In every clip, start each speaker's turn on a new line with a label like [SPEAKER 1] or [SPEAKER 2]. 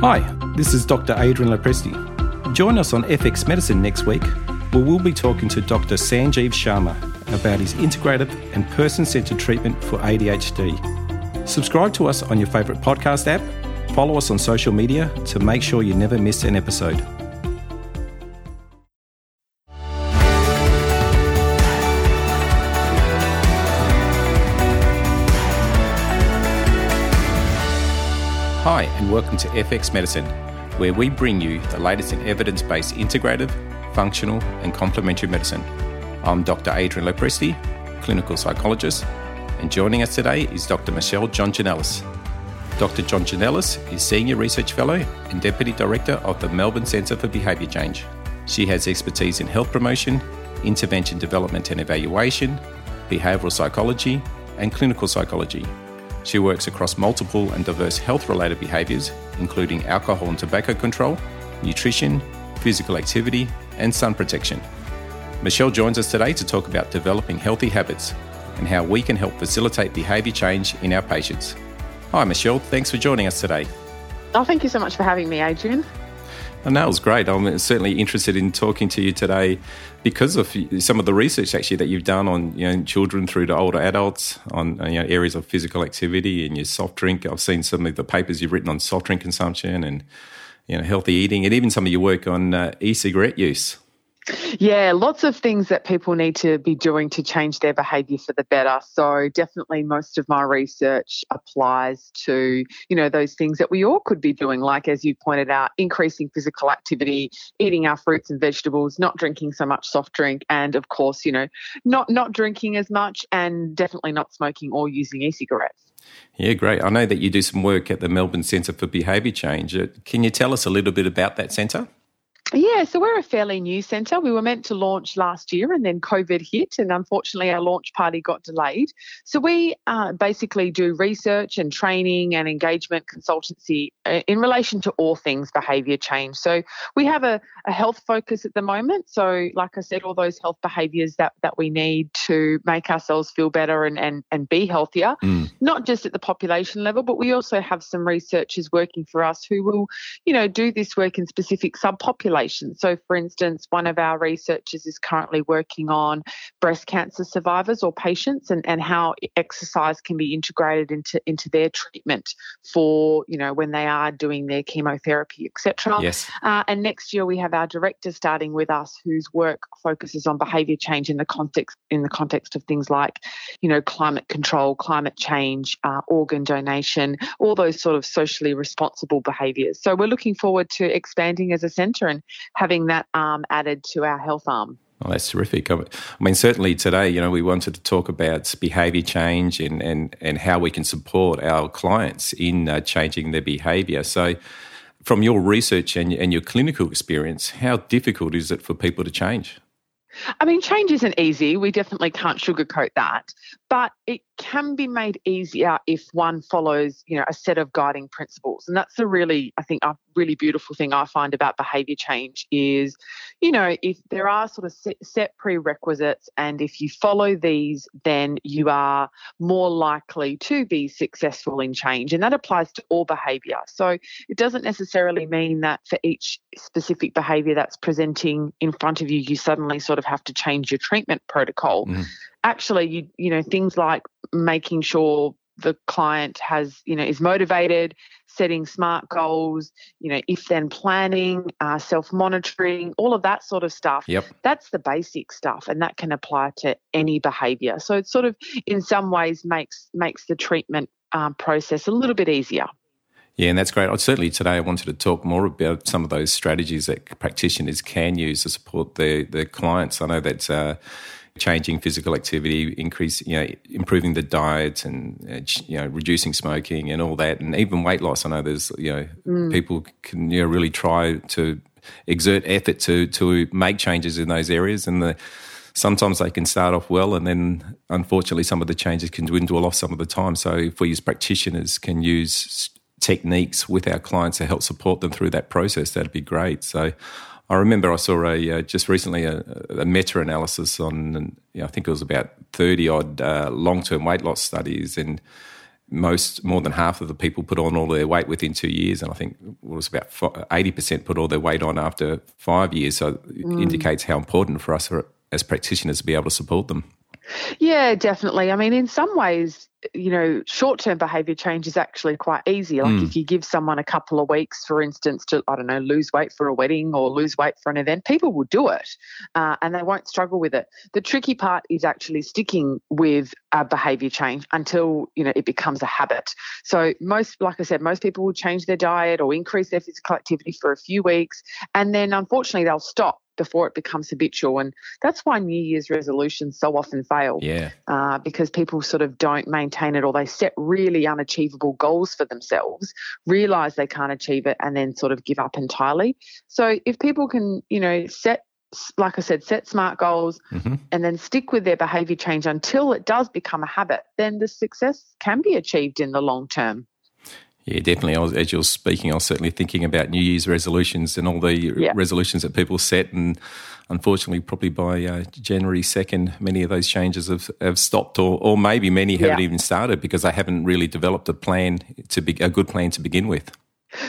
[SPEAKER 1] Hi, this is Dr. Adrian Lopresti. Join us on FX Medicine next week, where we'll be talking to Dr. Sanjeev Sharma about his integrative and person centered treatment for ADHD. Subscribe to us on your favourite podcast app, follow us on social media to make sure you never miss an episode. Welcome to FX Medicine, where we bring you the latest in evidence based integrative, functional, and complementary medicine. I'm Dr. Adrian Lopresti, clinical psychologist, and joining us today is Dr. Michelle Jongenelis. Dr. Jongenelis is Senior Research Fellow and Deputy Director of the Melbourne Centre for Behaviour Change. She has expertise in health promotion, intervention development and evaluation, behavioural psychology, and clinical psychology. She works across multiple and diverse health related behaviours, including alcohol and tobacco control, nutrition, physical activity, and sun protection. Michelle joins us today to talk about developing healthy habits and how we can help facilitate behaviour change in our patients. Hi, Michelle. Thanks for joining us today.
[SPEAKER 2] Oh, thank you so much for having me, Adrian.
[SPEAKER 1] And that was great. I'm certainly interested in talking to you today because of some of the research actually that you've done on you know children through to older adults on you know areas of physical activity and your soft drink. I've seen some of the papers you've written on soft drink consumption and you know healthy eating, and even some of your work on uh, e-cigarette use.
[SPEAKER 2] Yeah, lots of things that people need to be doing to change their behavior for the better. So definitely most of my research applies to, you know, those things that we all could be doing, like as you pointed out, increasing physical activity, eating our fruits and vegetables, not drinking so much soft drink, and of course, you know, not not drinking as much and definitely not smoking or using e-cigarettes.
[SPEAKER 1] Yeah, great. I know that you do some work at the Melbourne Centre for Behaviour Change. Uh, can you tell us a little bit about that centre?
[SPEAKER 2] Yeah, so we're a fairly new centre. We were meant to launch last year and then COVID hit, and unfortunately, our launch party got delayed. So we uh, basically do research and training and engagement consultancy uh, in relation to all things behaviour change. So we have a, a health focus at the moment. So, like I said, all those health behaviours that, that we need to make ourselves feel better and, and, and be healthier, mm. not just at the population level, but we also have some researchers working for us who will, you know, do this work in specific subpopulations so, for instance, one of our researchers is currently working on breast cancer survivors or patients and, and how exercise can be integrated into, into their treatment for, you know, when they are doing their chemotherapy, etc.
[SPEAKER 1] Yes.
[SPEAKER 2] Uh, and next year we have our director starting with us whose work focuses on behaviour change in the context in the context of things like, you know, climate control, climate change, uh, organ donation, all those sort of socially responsible behaviours. So we're looking forward to expanding as a centre and having that arm added to our health arm.
[SPEAKER 1] Oh, that's terrific. I mean, certainly today, you know, we wanted to talk about behaviour change and, and, and how we can support our clients in uh, changing their behaviour. So, from your research and, and your clinical experience, how difficult is it for people to change?
[SPEAKER 2] I mean, change isn't easy. We definitely can't sugarcoat that, but it can be made easier if one follows, you know, a set of guiding principles. And that's a really, I think, a really beautiful thing I find about behavior change is, you know, if there are sort of set prerequisites and if you follow these, then you are more likely to be successful in change. And that applies to all behavior. So it doesn't necessarily mean that for each specific behavior that's presenting in front of you, you suddenly sort of have to change your treatment protocol. Mm actually you you know things like making sure the client has you know is motivated setting smart goals you know if then planning uh, self monitoring all of that sort of stuff
[SPEAKER 1] yep.
[SPEAKER 2] that's the basic stuff and that can apply to any behavior so it sort of in some ways makes makes the treatment um, process a little bit easier
[SPEAKER 1] yeah, and that's great. Certainly today I wanted to talk more about some of those strategies that practitioners can use to support their, their clients. I know that uh, changing physical activity, increase, you know, improving the diet and, you know, reducing smoking and all that. And even weight loss. I know there's, you know, mm. people can, you know, really try to exert effort to, to make changes in those areas. And the, sometimes they can start off well and then unfortunately some of the changes can dwindle off some of the time. So if we as practitioners can use techniques with our clients to help support them through that process, that'd be great. So I remember I saw a uh, just recently a, a meta analysis on, you know, I think it was about thirty odd uh, long term weight loss studies, and most more than half of the people put on all their weight within two years. And I think it was about 80% put all their weight on after five years. So it mm. indicates how important for us as practitioners to be able to support them.
[SPEAKER 2] Yeah, definitely. I mean, in some ways, you know, short term behavior change is actually quite easy. Like mm. if you give someone a couple of weeks, for instance, to, I don't know, lose weight for a wedding or lose weight for an event, people will do it uh, and they won't struggle with it. The tricky part is actually sticking with a behavior change until, you know, it becomes a habit. So most, like I said, most people will change their diet or increase their physical activity for a few weeks and then unfortunately they'll stop before it becomes habitual. And that's why New Year's resolutions so often fail.
[SPEAKER 1] Yeah.
[SPEAKER 2] Uh, because people sort of don't maintain it or they set really unachievable goals for themselves, realize they can't achieve it, and then sort of give up entirely. So if people can, you know, set like I said, set smart goals mm-hmm. and then stick with their behavior change until it does become a habit, then the success can be achieved in the long term.
[SPEAKER 1] Yeah, definitely. I was, as you're speaking, I was certainly thinking about New Year's resolutions and all the yeah. resolutions that people set. And unfortunately, probably by uh, January 2nd, many of those changes have, have stopped, or, or maybe many haven't yeah. even started because they haven't really developed a plan to be a good plan to begin with.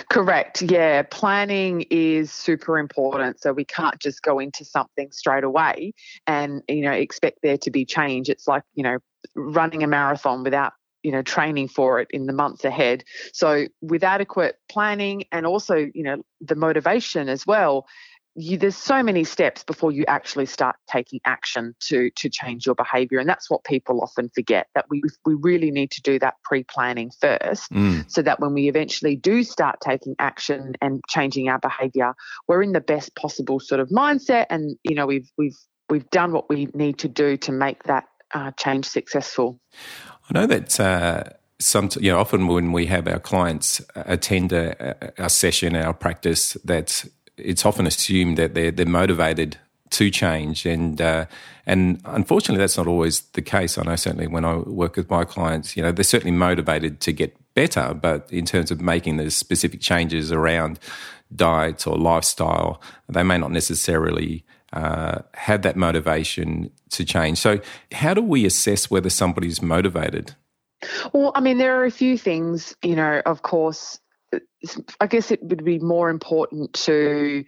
[SPEAKER 2] Correct. Yeah. Planning is super important. So we can't just go into something straight away and, you know, expect there to be change. It's like, you know, running a marathon without you know training for it in the months ahead. So with adequate planning and also you know the motivation as well you, there's so many steps before you actually start taking action to to change your behavior. And that's what people often forget that we we really need to do that pre-planning first mm. so that when we eventually do start taking action and changing our behavior we're in the best possible sort of mindset and you know we've we've we've done what we need to do to make that uh, change successful
[SPEAKER 1] I know that uh, some, you know, often when we have our clients attend a, a session, our practice, that it's often assumed that they're they're motivated to change, and uh, and unfortunately, that's not always the case. I know certainly when I work with my clients, you know, they're certainly motivated to get better, but in terms of making the specific changes around diet or lifestyle, they may not necessarily uh, have that motivation to change. So, how do we assess whether somebody's motivated?
[SPEAKER 2] Well, I mean, there are a few things, you know, of course. I guess it would be more important to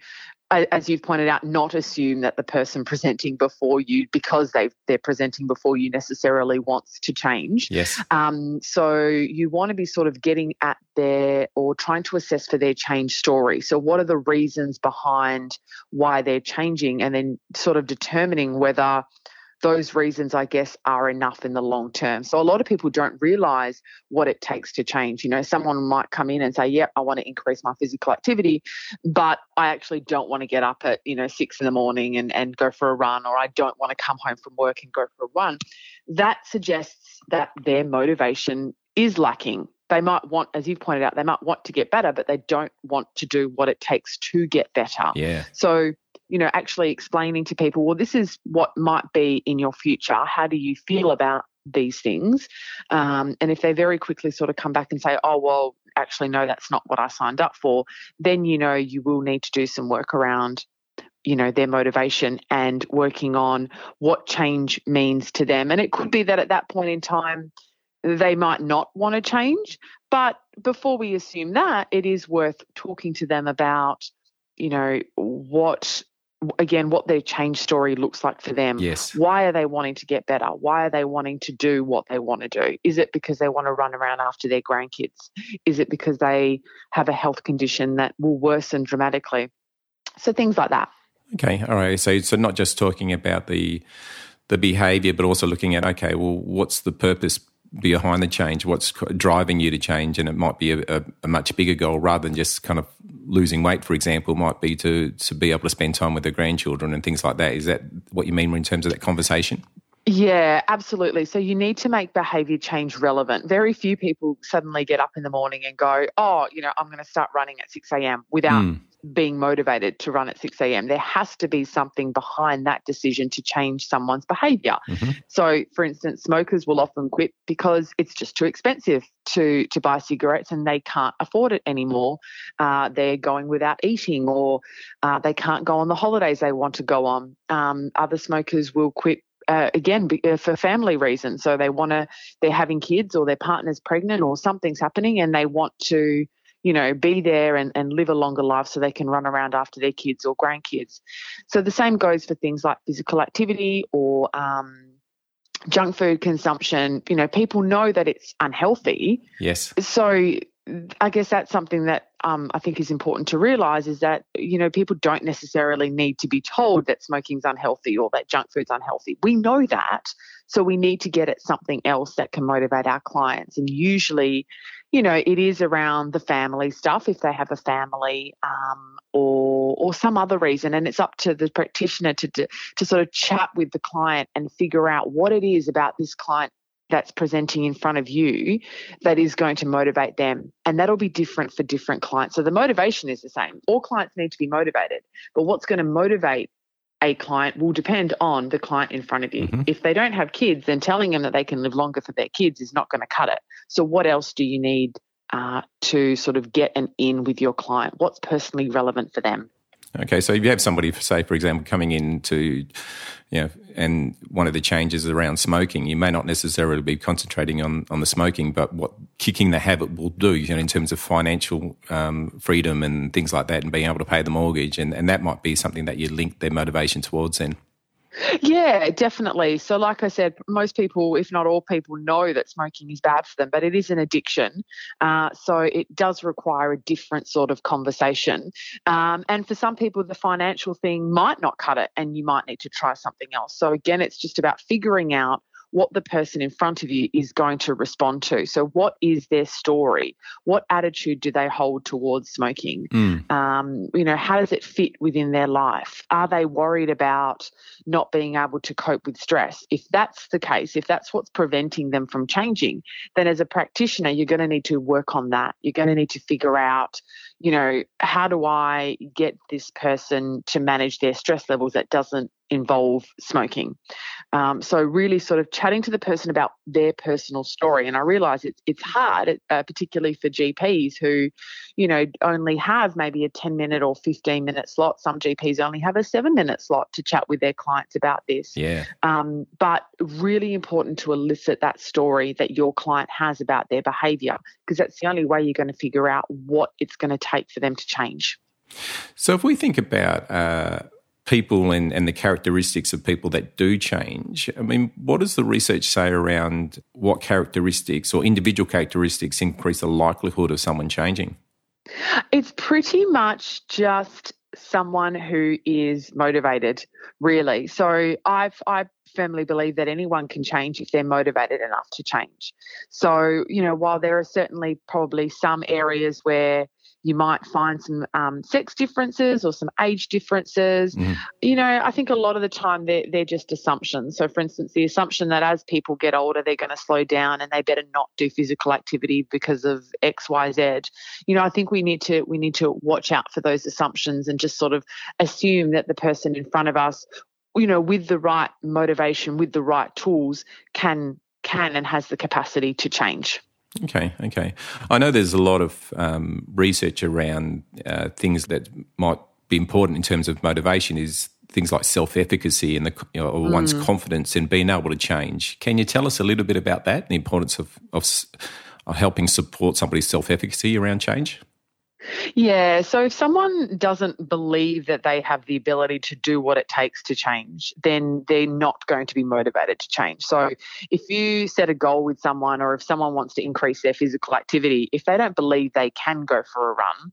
[SPEAKER 2] as you've pointed out, not assume that the person presenting before you, because they they're presenting before you, necessarily wants to change.
[SPEAKER 1] Yes.
[SPEAKER 2] Um, so you want to be sort of getting at their or trying to assess for their change story. So what are the reasons behind why they're changing, and then sort of determining whether those reasons, I guess, are enough in the long term. So a lot of people don't realize what it takes to change. You know, someone might come in and say, Yep, I want to increase my physical activity, but I actually don't want to get up at, you know, six in the morning and, and go for a run, or I don't want to come home from work and go for a run. That suggests that their motivation is lacking. They might want, as you've pointed out, they might want to get better, but they don't want to do what it takes to get better.
[SPEAKER 1] Yeah.
[SPEAKER 2] So you know, actually explaining to people, well, this is what might be in your future. How do you feel about these things? Um, and if they very quickly sort of come back and say, oh, well, actually, no, that's not what I signed up for, then you know you will need to do some work around you know their motivation and working on what change means to them and it could be that at that point in time they might not want to change but before we assume that it is worth talking to them about you know what again what their change story looks like for them.
[SPEAKER 1] Yes.
[SPEAKER 2] Why are they wanting to get better? Why are they wanting to do what they want to do? Is it because they want to run around after their grandkids? Is it because they have a health condition that will worsen dramatically? So things like that.
[SPEAKER 1] Okay all right so so not just talking about the the behavior but also looking at okay well what's the purpose behind the change, what's driving you to change, and it might be a, a, a, much bigger goal rather than just kind of losing weight, for example, might be to to be able to spend time with the grandchildren and things like that. Is that what you mean in terms of that conversation?
[SPEAKER 2] Yeah, absolutely. So you need to make behavior change relevant. Very few people suddenly get up in the morning and go, oh, you know, I'm going to start running at 6 a.m. without mm. Being motivated to run at 6 a.m. There has to be something behind that decision to change someone's behavior. Mm-hmm. So, for instance, smokers will often quit because it's just too expensive to, to buy cigarettes and they can't afford it anymore. Uh, they're going without eating or uh, they can't go on the holidays they want to go on. Um, other smokers will quit uh, again uh, for family reasons. So they want to, they're having kids or their partner's pregnant or something's happening and they want to you know, be there and, and live a longer life so they can run around after their kids or grandkids. So the same goes for things like physical activity or um, junk food consumption. You know, people know that it's unhealthy.
[SPEAKER 1] Yes.
[SPEAKER 2] So I guess that's something that um, I think is important to realize is that, you know, people don't necessarily need to be told that smoking's unhealthy or that junk food's unhealthy. We know that. So we need to get at something else that can motivate our clients. And usually, you know, it is around the family stuff if they have a family um, or or some other reason. And it's up to the practitioner to, to to sort of chat with the client and figure out what it is about this client that's presenting in front of you that is going to motivate them. And that'll be different for different clients. So the motivation is the same. All clients need to be motivated, but what's going to motivate a client will depend on the client in front of you. Mm-hmm. If they don't have kids, then telling them that they can live longer for their kids is not going to cut it. So, what else do you need uh, to sort of get an in with your client? What's personally relevant for them?
[SPEAKER 1] Okay, so if you have somebody, say, for example, coming in to, you know, and one of the changes around smoking, you may not necessarily be concentrating on, on the smoking, but what kicking the habit will do, you know, in terms of financial um, freedom and things like that, and being able to pay the mortgage, and, and that might be something that you link their motivation towards then.
[SPEAKER 2] Yeah, definitely. So, like I said, most people, if not all people, know that smoking is bad for them, but it is an addiction. Uh, so, it does require a different sort of conversation. Um, and for some people, the financial thing might not cut it, and you might need to try something else. So, again, it's just about figuring out what the person in front of you is going to respond to. So, what is their story? What attitude do they hold towards smoking? Mm. Um, you know, how does it fit within their life? Are they worried about not being able to cope with stress? If that's the case, if that's what's preventing them from changing, then as a practitioner, you're going to need to work on that. You're going to need to figure out, you know, how do I get this person to manage their stress levels that doesn't involve smoking. Um, so really sort of chatting to the person about their personal story. And I realise it's it's hard, uh, particularly for GPs who, you know, only have maybe a 10 minute or 15 minute slot. Some GPs only have a seven minute slot to chat with their clients about this.
[SPEAKER 1] Yeah. Um,
[SPEAKER 2] but really important to elicit that story that your client has about their behaviour because that's the only way you're going to figure out what it's going to take for them to change.
[SPEAKER 1] So if we think about uh, people and, and the characteristics of people that do change. I mean, what does the research say around what characteristics or individual characteristics increase the likelihood of someone changing?
[SPEAKER 2] It's pretty much just someone who is motivated, really. So I've I firmly believe that anyone can change if they're motivated enough to change. So, you know, while there are certainly probably some areas where you might find some um, sex differences or some age differences. Mm. You know, I think a lot of the time they're, they're just assumptions. So, for instance, the assumption that as people get older, they're going to slow down and they better not do physical activity because of X, Y, Z. You know, I think we need to we need to watch out for those assumptions and just sort of assume that the person in front of us, you know, with the right motivation, with the right tools, can can and has the capacity to change.
[SPEAKER 1] Okay, okay. I know there's a lot of um, research around uh, things that might be important in terms of motivation. Is things like self-efficacy and the you know, mm. one's confidence in being able to change. Can you tell us a little bit about that? The importance of, of, of helping support somebody's self-efficacy around change.
[SPEAKER 2] Yeah. So if someone doesn't believe that they have the ability to do what it takes to change, then they're not going to be motivated to change. So if you set a goal with someone or if someone wants to increase their physical activity, if they don't believe they can go for a run,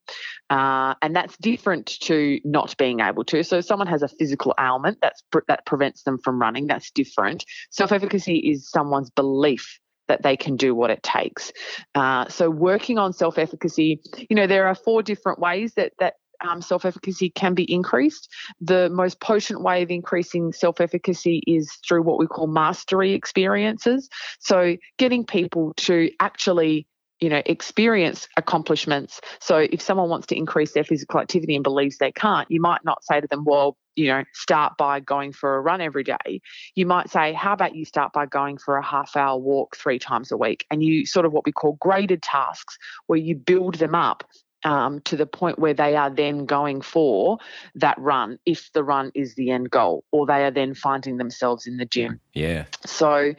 [SPEAKER 2] uh, and that's different to not being able to. So if someone has a physical ailment that's that prevents them from running, that's different. Self efficacy is someone's belief that they can do what it takes. Uh, so working on self-efficacy, you know, there are four different ways that that um, self efficacy can be increased. The most potent way of increasing self efficacy is through what we call mastery experiences. So, getting people to actually you know, experience accomplishments. So if someone wants to increase their physical activity and believes they can't, you might not say to them, well, you know, start by going for a run every day. You might say, how about you start by going for a half hour walk three times a week? And you sort of what we call graded tasks where you build them up um, to the point where they are then going for that run if the run is the end goal, or they are then finding themselves in the gym.
[SPEAKER 1] Yeah.
[SPEAKER 2] So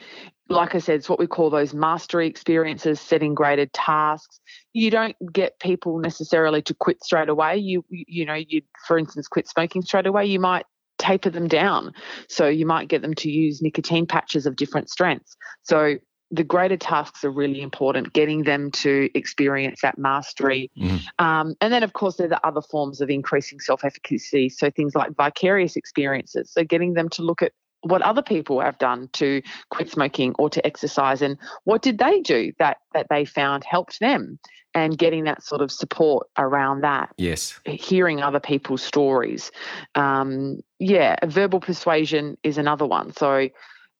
[SPEAKER 2] like I said, it's what we call those mastery experiences, setting graded tasks. You don't get people necessarily to quit straight away. You you know, you for instance quit smoking straight away. You might taper them down. So you might get them to use nicotine patches of different strengths. So the graded tasks are really important, getting them to experience that mastery. Mm. Um, and then, of course, there are the other forms of increasing self efficacy. So things like vicarious experiences. So getting them to look at what other people have done to quit smoking or to exercise and what did they do that that they found helped them and getting that sort of support around that
[SPEAKER 1] yes.
[SPEAKER 2] hearing other people's stories. Um, yeah verbal persuasion is another one. So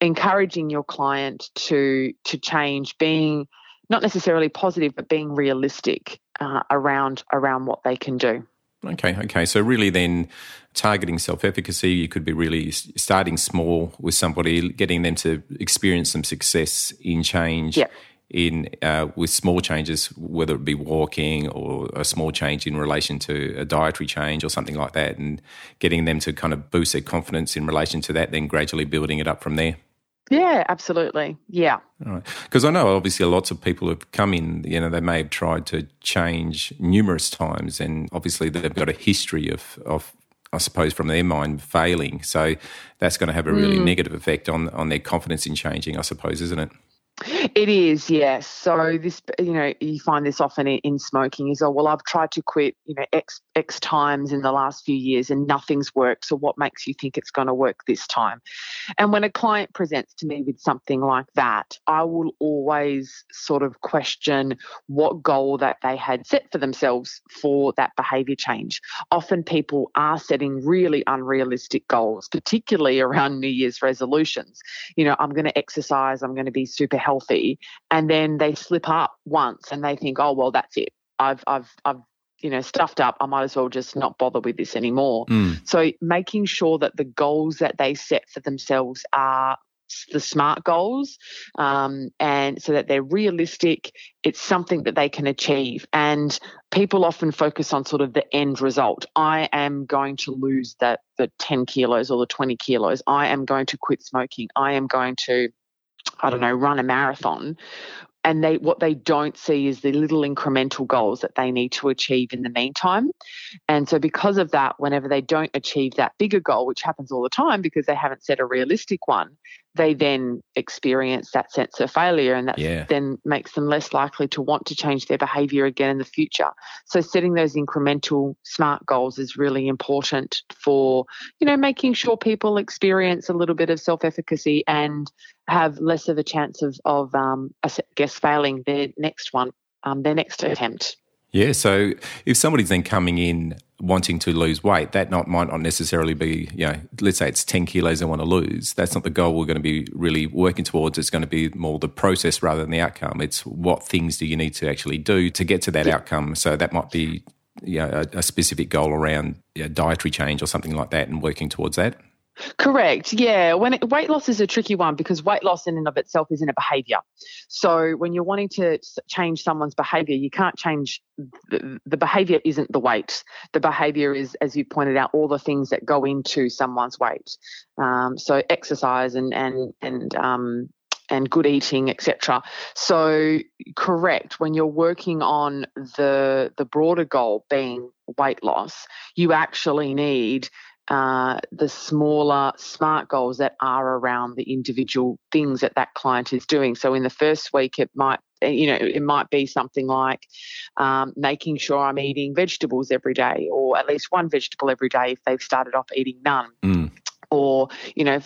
[SPEAKER 2] encouraging your client to to change, being not necessarily positive, but being realistic uh, around around what they can do.
[SPEAKER 1] Okay, okay. So really, then targeting self-efficacy, you could be really starting small with somebody, getting them to experience some success in change.
[SPEAKER 2] Yep.
[SPEAKER 1] In uh, with small changes, whether it be walking or a small change in relation to a dietary change or something like that, and getting them to kind of boost their confidence in relation to that, then gradually building it up from there.
[SPEAKER 2] Yeah, absolutely. Yeah.
[SPEAKER 1] Because I know obviously lots of people have come in, you know, they may have tried to change numerous times and obviously they've got a history of, of I suppose, from their mind failing. So that's going to have a really mm. negative effect on, on their confidence in changing, I suppose, isn't it?
[SPEAKER 2] It is, yes. So this, you know, you find this often in, in, smoking is, oh, well, I've tried to quit, you know, X X times in the last few years and nothing's worked. So what makes you think it's going to work this time? And when a client presents to me with something like that, I will always sort of question what goal that they had set for themselves for that behavior change. Often people are setting really unrealistic goals, particularly around New Year's resolutions. You know, I'm going to exercise, I'm going to be super healthy healthy and then they slip up once and they think oh well that's it. I've i've i've you know stuffed up. I might as well just not bother with this anymore. Mm. so making sure that the goals that they set for themselves are the smart goals um, and so that they're realistic it's something that they can achieve. And people often focus on sort of the end result. I am going to lose that the 10 kilos or the 20 kilos. I am going to quit smoking. I am going to I don't know, run a marathon. And they what they don't see is the little incremental goals that they need to achieve in the meantime. And so because of that, whenever they don't achieve that bigger goal, which happens all the time because they haven't set a realistic one, they then experience that sense of failure and that yeah. then makes them less likely to want to change their behavior again in the future. So setting those incremental smart goals is really important for you know making sure people experience a little bit of self-efficacy and have less of a chance of of um, I guess failing their next one um, their next attempt
[SPEAKER 1] yeah, so if somebody's then coming in wanting to lose weight, that not might not necessarily be, you know, let's say it's 10 kilos they want to lose. That's not the goal we're going to be really working towards. It's going to be more the process rather than the outcome. It's what things do you need to actually do to get to that yeah. outcome. So that might be you know, a, a specific goal around you know, dietary change or something like that and working towards that.
[SPEAKER 2] Correct. Yeah. When it, weight loss is a tricky one because weight loss in and of itself isn't a behavior. So when you're wanting to change someone's behavior, you can't change the, the behavior isn't the weight. The behavior is, as you pointed out, all the things that go into someone's weight. Um, so exercise and and and um, and good eating, etc. So correct when you're working on the the broader goal being weight loss, you actually need uh, the smaller smart goals that are around the individual things that that client is doing. So in the first week, it might you know it might be something like um, making sure I'm eating vegetables every day, or at least one vegetable every day if they've started off eating none. Mm. Or you know,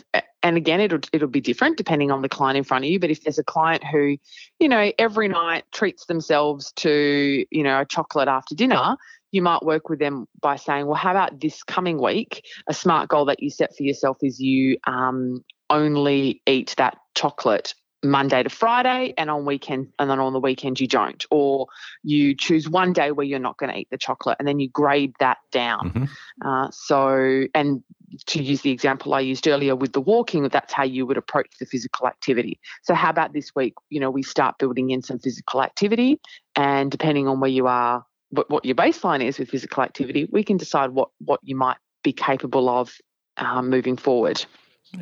[SPEAKER 2] and again, it'll it'll be different depending on the client in front of you. But if there's a client who, you know, every night treats themselves to you know a chocolate after dinner, you might work with them by saying, well, how about this coming week? A smart goal that you set for yourself is you um, only eat that chocolate Monday to Friday, and on weekend, and then on the weekend you don't, or you choose one day where you're not going to eat the chocolate, and then you grade that down. Mm-hmm. Uh, so, and to use the example I used earlier with the walking, that's how you would approach the physical activity. So, how about this week? You know, we start building in some physical activity, and depending on where you are what, what your baseline is with physical activity, we can decide what, what you might be capable of um, moving forward.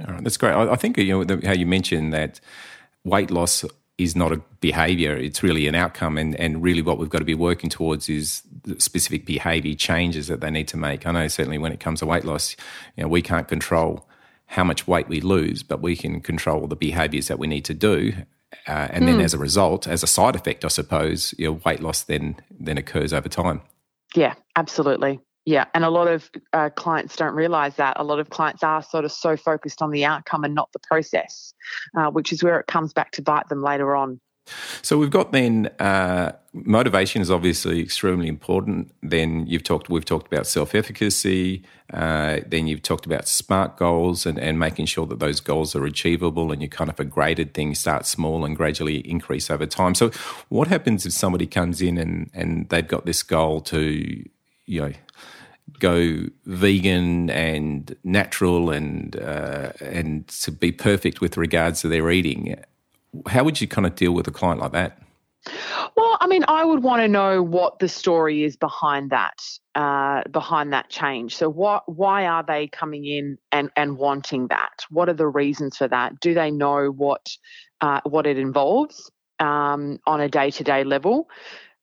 [SPEAKER 1] All right, that's great. I, I think you know the, how you mentioned that weight loss is not a behavior, it's really an outcome. And, and really, what we've got to be working towards is specific behavior changes that they need to make. I know certainly when it comes to weight loss, you know, we can't control how much weight we lose, but we can control the behaviors that we need to do. Uh, and then, hmm. as a result, as a side effect, I suppose, your weight loss then then occurs over time.
[SPEAKER 2] Yeah, absolutely. Yeah, and a lot of uh, clients don't realize that. A lot of clients are sort of so focused on the outcome and not the process, uh, which is where it comes back to bite them later on.
[SPEAKER 1] So we've got then uh, motivation is obviously extremely important. Then you've talked we've talked about self efficacy. Uh, then you've talked about smart goals and, and making sure that those goals are achievable. And you kind of a graded thing start small and gradually increase over time. So what happens if somebody comes in and and they've got this goal to you know go vegan and natural and uh, and to be perfect with regards to their eating. How would you kind of deal with a client like that?
[SPEAKER 2] Well, I mean, I would want to know what the story is behind that, uh, behind that change. So, what, why are they coming in and, and wanting that? What are the reasons for that? Do they know what, uh, what it involves um, on a day to day level?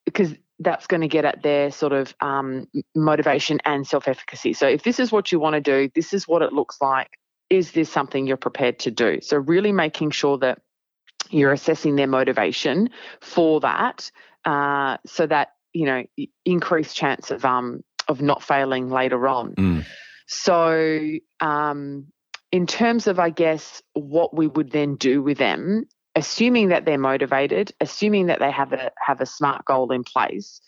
[SPEAKER 2] Because that's going to get at their sort of um, motivation and self efficacy. So, if this is what you want to do, this is what it looks like. Is this something you're prepared to do? So, really making sure that you're assessing their motivation for that, uh, so that you know increased chance of um of not failing later on. Mm. So, um, in terms of, I guess, what we would then do with them, assuming that they're motivated, assuming that they have a have a smart goal in place,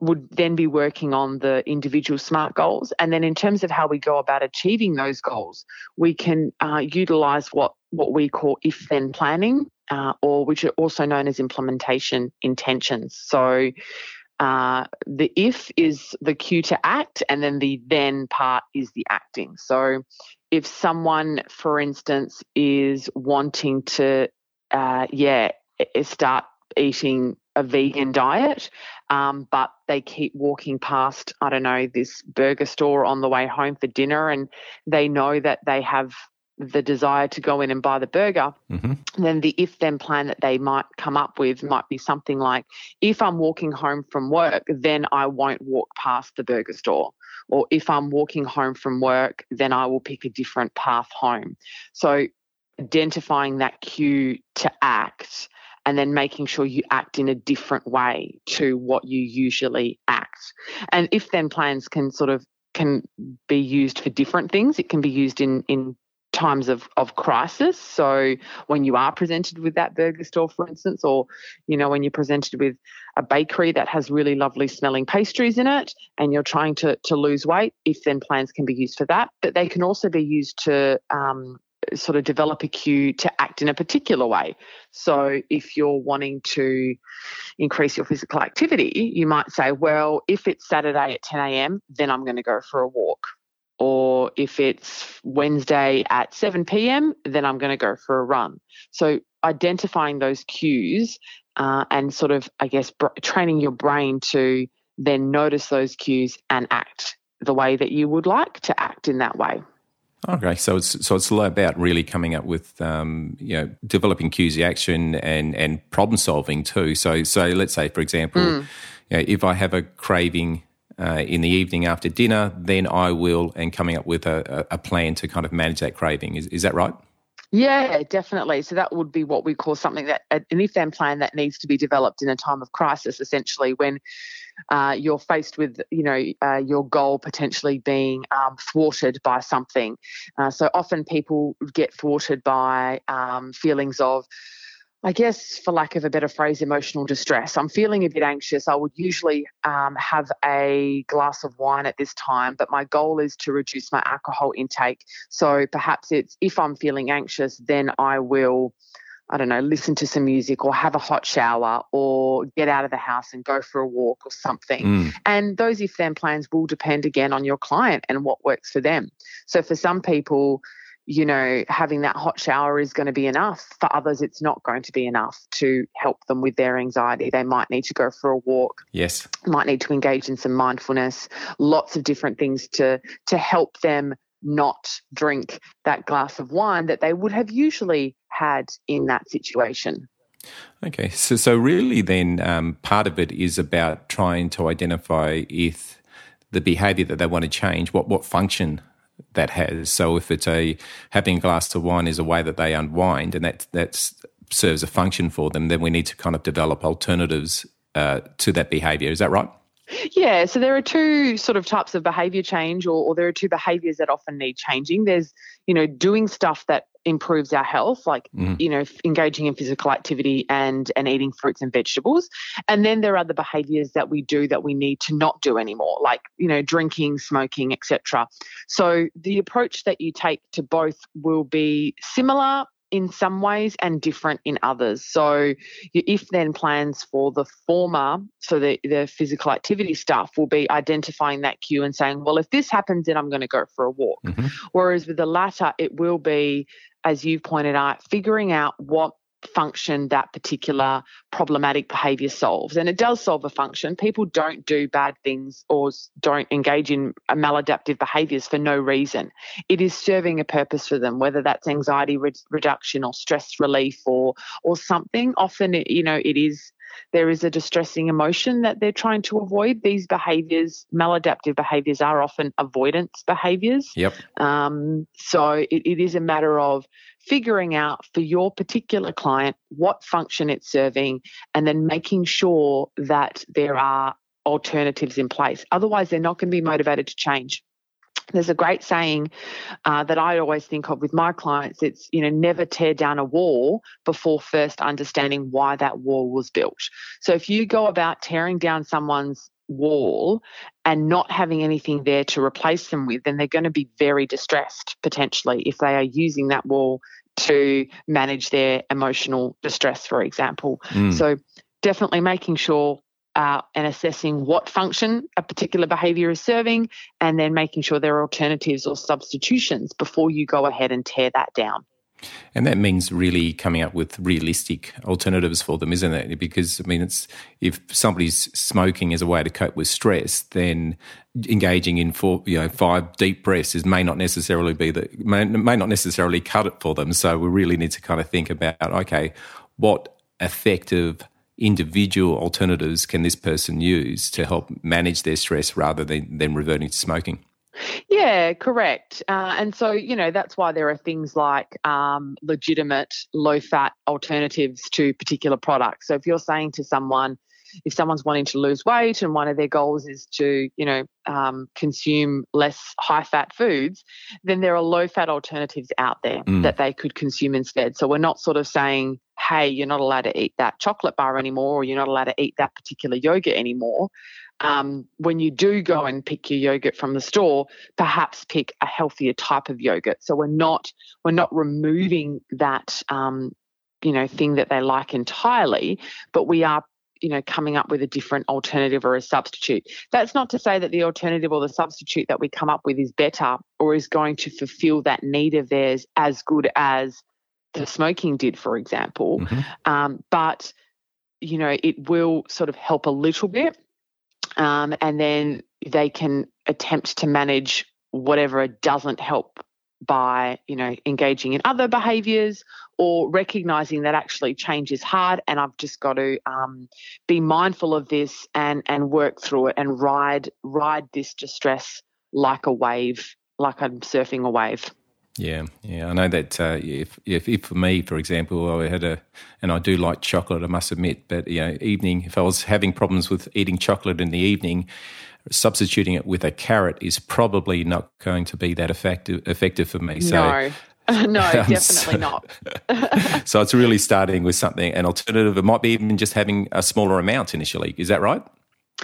[SPEAKER 2] would then be working on the individual smart goals. And then in terms of how we go about achieving those goals, we can uh, utilize what what we call if then planning, uh, or which are also known as implementation intentions. So. Uh, the if is the cue to act, and then the then part is the acting. So, if someone, for instance, is wanting to uh, yeah, start eating a vegan diet, um, but they keep walking past, I don't know, this burger store on the way home for dinner, and they know that they have the desire to go in and buy the burger, mm-hmm. then the if then plan that they might come up with might be something like if I'm walking home from work, then I won't walk past the burger store. Or if I'm walking home from work, then I will pick a different path home. So identifying that cue to act and then making sure you act in a different way to what you usually act. And if then plans can sort of can be used for different things, it can be used in in times of, of crisis. So when you are presented with that burger store, for instance, or you know when you're presented with a bakery that has really lovely smelling pastries in it, and you're trying to to lose weight, if then plans can be used for that. But they can also be used to um, sort of develop a cue to act in a particular way. So if you're wanting to increase your physical activity, you might say, well, if it's Saturday at 10 a.m., then I'm going to go for a walk. Or if it's Wednesday at 7 p.m., then I'm going to go for a run. So identifying those cues uh, and sort of, I guess, br- training your brain to then notice those cues and act the way that you would like to act in that way.
[SPEAKER 1] Okay, so it's so it's all about really coming up with um, you know developing cues action and and problem solving too. So so let's say for example, mm. you know, if I have a craving uh, in the evening after dinner, then I will and coming up with a, a plan to kind of manage that craving. Is is that right?
[SPEAKER 2] Yeah, definitely. So that would be what we call something that an if then plan that needs to be developed in a time of crisis, essentially when uh, you're faced with, you know, uh, your goal potentially being um, thwarted by something. Uh, so often people get thwarted by um, feelings of, I guess, for lack of a better phrase, emotional distress. I'm feeling a bit anxious. I would usually um, have a glass of wine at this time, but my goal is to reduce my alcohol intake. So perhaps it's if I'm feeling anxious, then I will I don't know, listen to some music or have a hot shower or get out of the house and go for a walk or something. Mm. And those if then plans will depend again on your client and what works for them. So for some people, you know, having that hot shower is going to be enough. For others, it's not going to be enough to help them with their anxiety. They might need to go for a walk.
[SPEAKER 1] Yes.
[SPEAKER 2] Might need to engage in some mindfulness, lots of different things to to help them not drink that glass of wine that they would have usually had in that situation.
[SPEAKER 1] Okay, so so really, then um, part of it is about trying to identify if the behaviour that they want to change, what what function that has. So if it's a having a glass of wine is a way that they unwind, and that that serves a function for them, then we need to kind of develop alternatives uh, to that behaviour. Is that right?
[SPEAKER 2] Yeah, so there are two sort of types of behavior change, or, or, there are two behaviors that often need changing. There's, you know, doing stuff that improves our health, like, mm. you know, engaging in physical activity and and eating fruits and vegetables. And then there are the behaviors that we do that we need to not do anymore, like, you know, drinking, smoking, etc. So the approach that you take to both will be similar in some ways and different in others. So your if then plans for the former, so the, the physical activity stuff will be identifying that cue and saying, well, if this happens, then I'm going to go for a walk. Mm-hmm. Whereas with the latter, it will be, as you've pointed out, figuring out what function that particular problematic behavior solves. And it does solve a function. People don't do bad things or don't engage in maladaptive behaviors for no reason. It is serving a purpose for them, whether that's anxiety re- reduction or stress relief or or something. Often, it, you know, it is there is a distressing emotion that they're trying to avoid. These behaviors, maladaptive behaviors, are often avoidance behaviors.
[SPEAKER 1] Yep.
[SPEAKER 2] Um, so it, it is a matter of figuring out for your particular client what function it's serving and then making sure that there are alternatives in place. Otherwise, they're not going to be motivated to change. There's a great saying uh, that I always think of with my clients. It's, you know, never tear down a wall before first understanding why that wall was built. So if you go about tearing down someone's wall and not having anything there to replace them with, then they're going to be very distressed potentially if they are using that wall to manage their emotional distress, for example. Mm. So definitely making sure uh, and assessing what function a particular behavior is serving, and then making sure there are alternatives or substitutions before you go ahead and tear that down.
[SPEAKER 1] And that means really coming up with realistic alternatives for them, isn't it? Because I mean, it's if somebody's smoking as a way to cope with stress, then engaging in four, you know, five deep breaths is may not necessarily be the may, may not necessarily cut it for them. So we really need to kind of think about okay, what effective individual alternatives can this person use to help manage their stress rather than, than reverting to smoking?
[SPEAKER 2] Yeah, correct. Uh, and so, you know, that's why there are things like um, legitimate low fat alternatives to particular products. So if you're saying to someone, if someone's wanting to lose weight and one of their goals is to, you know, um, consume less high fat foods, then there are low fat alternatives out there mm. that they could consume instead. So we're not sort of saying, hey, you're not allowed to eat that chocolate bar anymore, or you're not allowed to eat that particular yogurt anymore. Um, when you do go and pick your yogurt from the store, perhaps pick a healthier type of yogurt. So we're not we're not removing that um, you know thing that they like entirely, but we are you know coming up with a different alternative or a substitute. That's not to say that the alternative or the substitute that we come up with is better or is going to fulfill that need of theirs as good as the smoking did, for example. Mm-hmm. Um, but you know, it will sort of help a little bit, um, and then they can attempt to manage whatever doesn't help by you know engaging in other behaviors or recognizing that actually change is hard and i've just got to um, be mindful of this and and work through it and ride ride this distress like a wave like i'm surfing a wave
[SPEAKER 1] yeah, yeah, I know that. Uh, if, if, if for me, for example, I had a, and I do like chocolate, I must admit, but you know, evening, if I was having problems with eating chocolate in the evening, substituting it with a carrot is probably not going to be that effective effective for me.
[SPEAKER 2] So, no. no, definitely so, not.
[SPEAKER 1] so it's really starting with something, an alternative. It might be even just having a smaller amount initially. Is that right?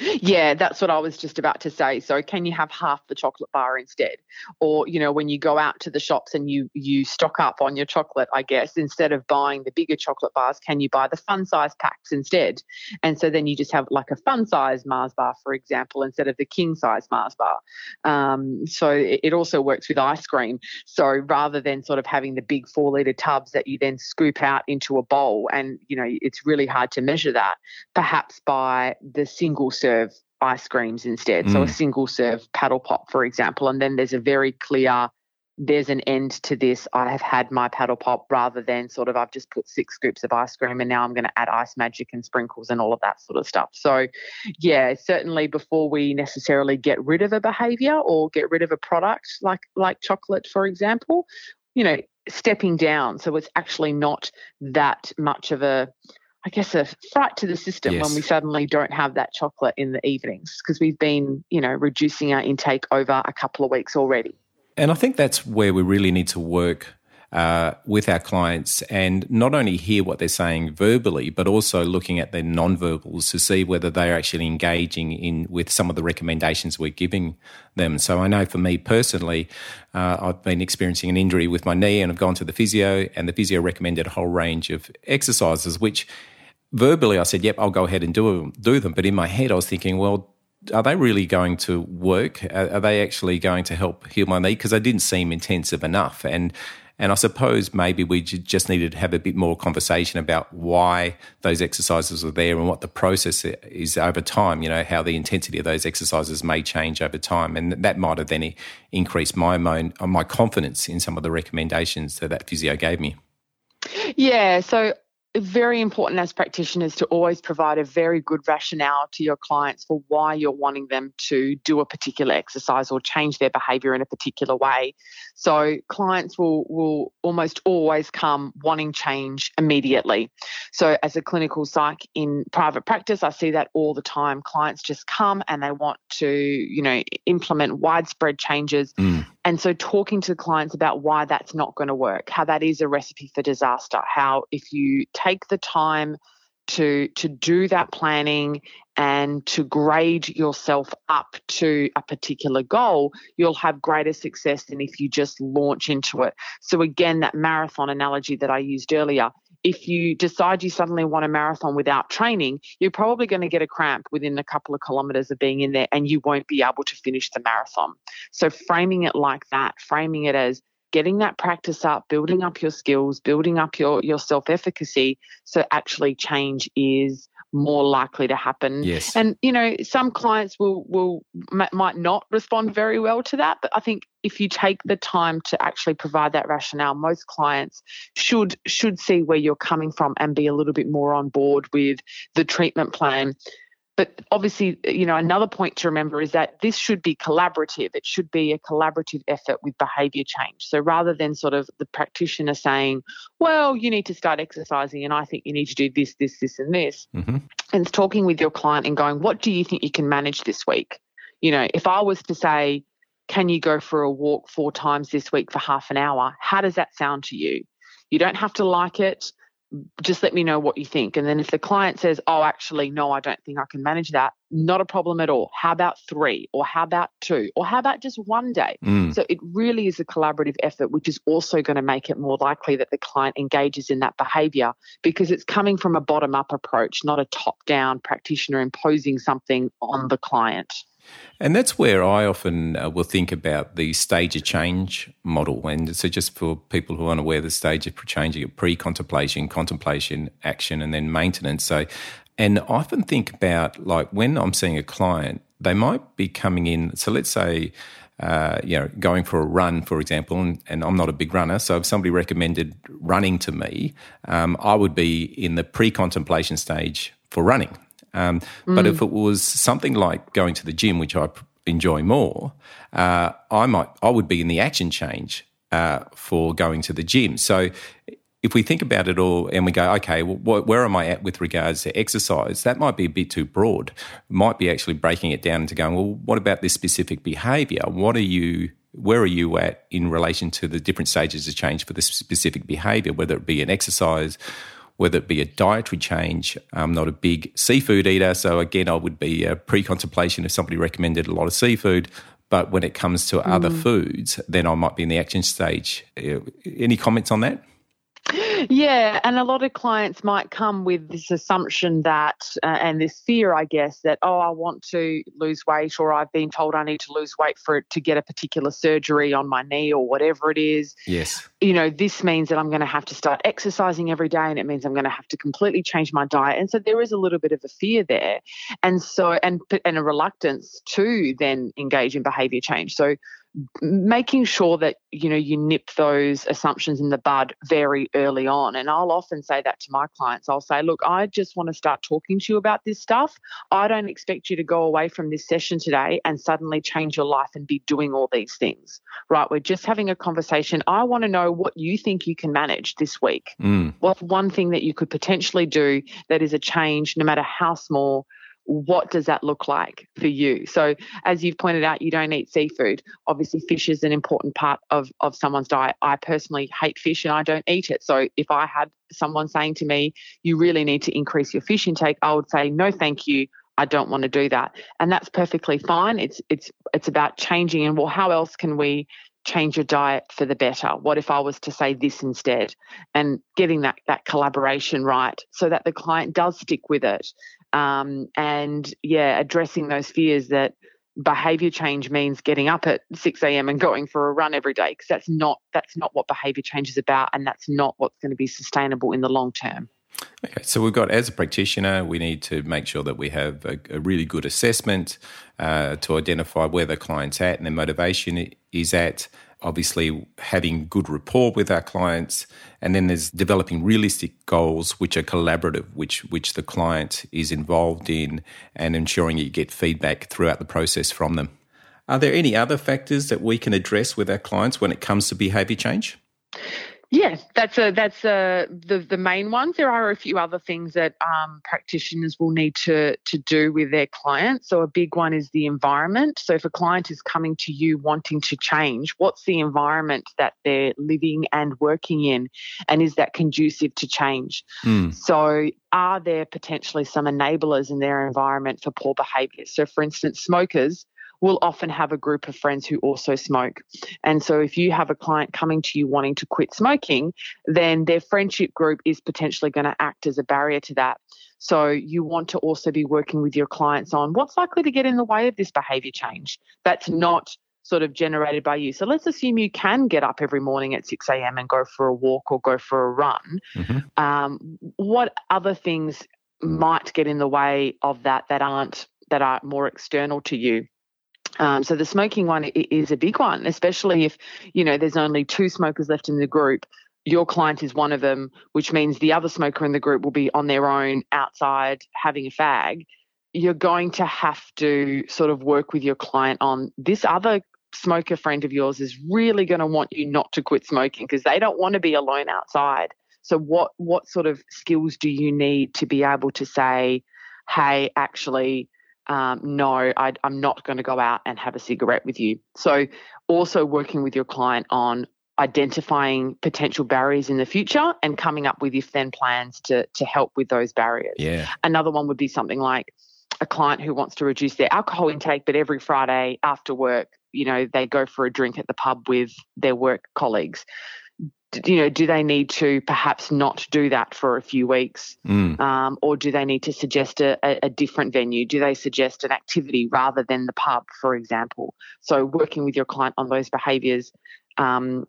[SPEAKER 2] Yeah, that's what I was just about to say. So can you have half the chocolate bar instead? Or, you know, when you go out to the shops and you you stock up on your chocolate, I guess, instead of buying the bigger chocolate bars, can you buy the fun size packs instead? And so then you just have like a fun size Mars bar, for example, instead of the king size Mars bar. Um, so it, it also works with ice cream. So rather than sort of having the big four liter tubs that you then scoop out into a bowl and, you know, it's really hard to measure that, perhaps buy the single serve ice creams instead. Mm. So a mm. single serve paddle pop, for example, and then there's a very clear there's an end to this. I have had my paddle pop rather than sort of I've just put six scoops of ice cream and now I'm going to add ice magic and sprinkles and all of that sort of stuff. So, yeah, certainly before we necessarily get rid of a behavior or get rid of a product like like chocolate, for example, you know, stepping down so it's actually not that much of a I guess a fright to the system yes. when we suddenly don't have that chocolate in the evenings because we've been, you know, reducing our intake over a couple of weeks already.
[SPEAKER 1] And I think that's where we really need to work uh, with our clients and not only hear what they're saying verbally, but also looking at their non-verbals to see whether they're actually engaging in with some of the recommendations we're giving them. So I know for me personally, uh, I've been experiencing an injury with my knee and I've gone to the physio, and the physio recommended a whole range of exercises, which verbally I said, "Yep, I'll go ahead and do do them." But in my head, I was thinking, "Well, are they really going to work? Are, they actually going to help heal my knee? Because they didn't seem intensive enough. And and I suppose maybe we just needed to have a bit more conversation about why those exercises are there and what the process is over time. You know how the intensity of those exercises may change over time, and that might have then increased my uh, my confidence in some of the recommendations that that physio gave me.
[SPEAKER 2] Yeah, so very important as practitioners to always provide a very good rationale to your clients for why you're wanting them to do a particular exercise or change their behavior in a particular way. So clients will will almost always come wanting change immediately. So as a clinical psych in private practice, I see that all the time. Clients just come and they want to, you know, implement widespread changes. Mm. And so talking to clients about why that's not going to work, how that is a recipe for disaster, how if you take the time to to do that planning and to grade yourself up to a particular goal, you'll have greater success than if you just launch into it. So again, that marathon analogy that I used earlier, if you decide you suddenly want a marathon without training, you're probably going to get a cramp within a couple of kilometers of being in there and you won't be able to finish the marathon. So, framing it like that, framing it as getting that practice up, building up your skills, building up your, your self efficacy. So, actually, change is more likely to happen.
[SPEAKER 1] Yes.
[SPEAKER 2] And you know, some clients will will might not respond very well to that, but I think if you take the time to actually provide that rationale, most clients should should see where you're coming from and be a little bit more on board with the treatment plan but obviously, you know, another point to remember is that this should be collaborative. It should be a collaborative effort with behavior change. So rather than sort of the practitioner saying, well, you need to start exercising and I think you need to do this, this, this, and this, mm-hmm. and it's talking with your client and going, what do you think you can manage this week? You know, if I was to say, can you go for a walk four times this week for half an hour? How does that sound to you? You don't have to like it just let me know what you think. And then if the client says, oh, actually, no, I don't think I can manage that, not a problem at all. How about three? Or how about two? Or how about just one day? Mm. So it really is a collaborative effort, which is also going to make it more likely that the client engages in that behavior because it's coming from a bottom up approach, not a top down practitioner imposing something on the client.
[SPEAKER 1] And that's where I often uh, will think about the stage of change model. And so, just for people who aren't aware, the stage of change pre contemplation, contemplation, action, and then maintenance. So, and I often think about like when I'm seeing a client, they might be coming in. So, let's say, uh, you know, going for a run, for example, and, and, I'm not a big runner. So if somebody recommended running to me, um, I would be in the pre contemplation stage for running. Um, mm. But if mm. it was something like going to the gym, which I enjoy more, uh, I might I would be in the action change uh, for going to the gym. So if we think about it all and we go, okay, well, where am I at with regards to exercise? That might be a bit too broad. Might be actually breaking it down into going, well, what about this specific behaviour? What are you? Where are you at in relation to the different stages of change for this specific behaviour, whether it be an exercise whether it be a dietary change. I'm not a big seafood eater, so again, I would be a pre contemplation if somebody recommended a lot of seafood. But when it comes to mm. other foods, then I might be in the action stage. Uh, any comments on that?
[SPEAKER 2] Yeah, and a lot of clients might come with this assumption that, uh, and this fear, I guess, that, oh, I want to lose weight, or I've been told I need to lose weight for it to get a particular surgery on my knee or whatever it is.
[SPEAKER 1] Yes.
[SPEAKER 2] You know, this means that I'm going to have to start exercising every day, and it means I'm going to have to completely change my diet. And so there is a little bit of a fear there. And so, and, and a reluctance to then engage in behavior change. So, making sure that you know you nip those assumptions in the bud very early on. And i'll often say that to my clients. I'll say look i just want to start talking to you about this stuff. I don't expect you to go away from this session today and suddenly change your life and be doing all these things. Right? We're just having a conversation. I want to know what you think you can manage this week. Mm. what's one thing that you could potentially do that is a change no matter how small what does that look like for you? So, as you've pointed out, you don't eat seafood. Obviously, fish is an important part of, of someone's diet. I personally hate fish and I don't eat it. So, if I had someone saying to me, you really need to increase your fish intake, I would say, no, thank you. I don't want to do that. And that's perfectly fine. It's it's it's about changing and well, how else can we change your diet for the better? What if I was to say this instead? And getting that that collaboration right so that the client does stick with it um, and yeah, addressing those fears that behavior change means getting up at 6 a.m. and going for a run every day because that's not that's not what behavior change is about and that's not what's going to be sustainable in the long term.
[SPEAKER 1] Okay, so we've got as a practitioner, we need to make sure that we have a, a really good assessment uh, to identify where the client's at and their motivation is at, obviously having good rapport with our clients and then there's developing realistic goals which are collaborative which which the client is involved in and ensuring you get feedback throughout the process from them. Are there any other factors that we can address with our clients when it comes to behavior change
[SPEAKER 2] Yes, that's a that's a the the main ones. There are a few other things that um, practitioners will need to to do with their clients. So a big one is the environment. So if a client is coming to you wanting to change, what's the environment that they're living and working in, and is that conducive to change? Mm. So are there potentially some enablers in their environment for poor behaviour? So for instance, smokers will often have a group of friends who also smoke. And so if you have a client coming to you wanting to quit smoking, then their friendship group is potentially going to act as a barrier to that. So you want to also be working with your clients on what's likely to get in the way of this behavior change. That's not sort of generated by you. So let's assume you can get up every morning at 6 a.m. and go for a walk or go for a run. Mm-hmm. Um, what other things might get in the way of that that aren't that are more external to you? Um, so the smoking one is a big one, especially if you know there's only two smokers left in the group. Your client is one of them, which means the other smoker in the group will be on their own outside having a fag. You're going to have to sort of work with your client on this other smoker friend of yours is really going to want you not to quit smoking because they don't want to be alone outside. So what what sort of skills do you need to be able to say, hey, actually, um, no, I, I'm not going to go out and have a cigarette with you. So, also working with your client on identifying potential barriers in the future and coming up with if then plans to to help with those barriers.
[SPEAKER 1] Yeah.
[SPEAKER 2] Another one would be something like a client who wants to reduce their alcohol intake, but every Friday after work, you know, they go for a drink at the pub with their work colleagues you know, do they need to perhaps not do that for a few weeks? Mm. Um, or do they need to suggest a, a, different venue? Do they suggest an activity rather than the pub, for example? So, working with your client on those behaviours um,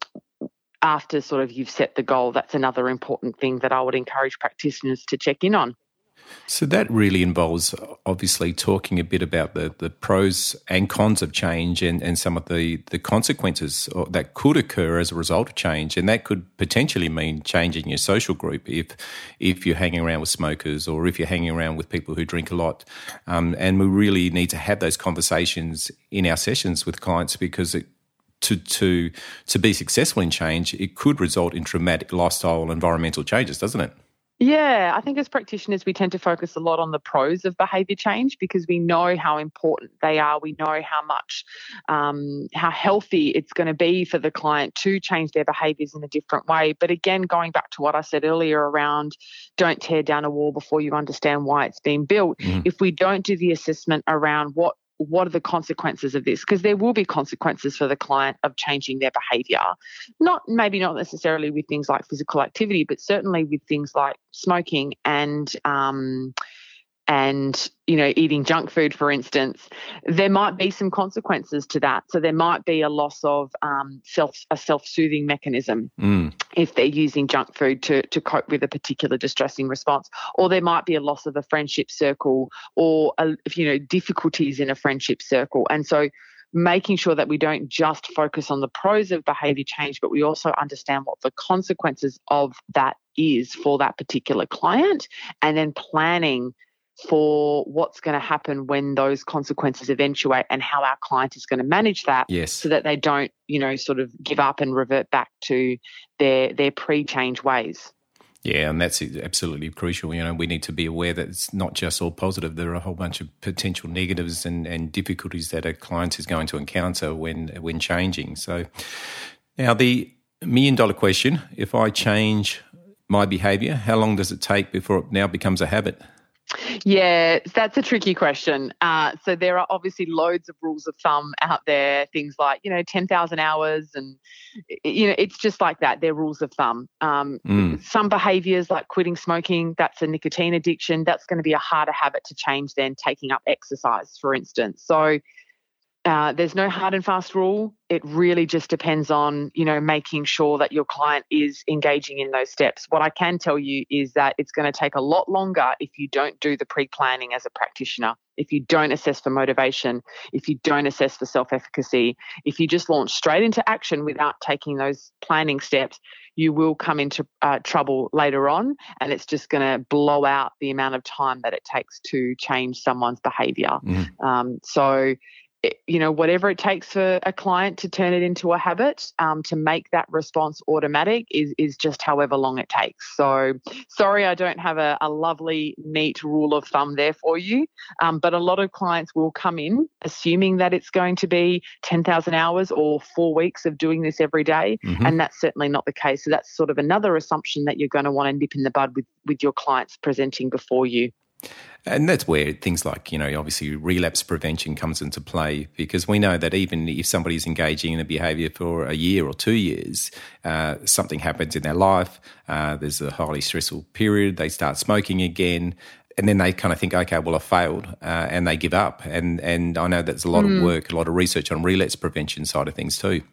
[SPEAKER 2] after sort of you've set the goal, that's another important thing that I would encourage practitioners to check in on.
[SPEAKER 1] So that really involves obviously talking a bit about the, the pros and cons of change and, and some of the, the consequences that could occur as a result of change. And that could potentially mean changing your social group if if you're hanging around with smokers or if you're hanging around with people who drink a lot. Um, and we really need to have those conversations in our sessions with clients because it to to to be successful in change, it could result in dramatic lifestyle and environmental changes, doesn't it?
[SPEAKER 2] Yeah, I think as practitioners, we tend to focus a lot on the pros of behaviour change because we know how important they are. We know how much, um, how healthy it's going to be for the client to change their behaviours in a different way. But again, going back to what I said earlier around don't tear down a wall before you understand why it's been built. Mm. If we don't do the assessment around what what are the consequences of this? Because there will be consequences for the client of changing their behavior. Not maybe not necessarily with things like physical activity, but certainly with things like smoking and um, and you know eating junk food for instance there might be some consequences to that so there might be a loss of um, self a self-soothing mechanism mm. if they're using junk food to to cope with a particular distressing response or there might be a loss of a friendship circle or a, you know difficulties in a friendship circle and so making sure that we don't just focus on the pros of behavior change, but we also understand what the consequences of that is for that particular client and then planning for what's going to happen when those consequences eventuate and how our client is going to manage that
[SPEAKER 1] yes.
[SPEAKER 2] so that they don't you know sort of give up and revert back to their their pre-change ways
[SPEAKER 1] yeah, and that's absolutely crucial. You know, we need to be aware that it's not just all positive. There are a whole bunch of potential negatives and, and difficulties that a client is going to encounter when when changing. So, now the million dollar question: If I change my behaviour, how long does it take before it now becomes a habit?
[SPEAKER 2] Yeah, that's a tricky question. Uh, so there are obviously loads of rules of thumb out there. Things like you know ten thousand hours, and you know it's just like that. They're rules of thumb. Um, mm. Some behaviours like quitting smoking, that's a nicotine addiction. That's going to be a harder habit to change than taking up exercise, for instance. So uh, there's no hard and fast rule. It really just depends on, you know, making sure that your client is engaging in those steps. What I can tell you is that it's going to take a lot longer if you don't do the pre-planning as a practitioner, if you don't assess for motivation, if you don't assess for self-efficacy, if you just launch straight into action without taking those planning steps, you will come into uh, trouble later on, and it's just going to blow out the amount of time that it takes to change someone's behavior. Mm. Um, so you know, whatever it takes for a client to turn it into a habit, um, to make that response automatic is is just however long it takes. So, sorry, I don't have a, a lovely, neat rule of thumb there for you. Um, but a lot of clients will come in assuming that it's going to be ten thousand hours or four weeks of doing this every day, mm-hmm. and that's certainly not the case. So that's sort of another assumption that you're going to want to nip in the bud with with your clients presenting before you.
[SPEAKER 1] And that's where things like, you know, obviously relapse prevention comes into play because we know that even if somebody's engaging in a behavior for a year or two years, uh, something happens in their life, uh, there's a highly stressful period, they start smoking again, and then they kind of think, okay, well, I failed, uh, and they give up. And and I know that's a lot mm. of work, a lot of research on relapse prevention side of things too.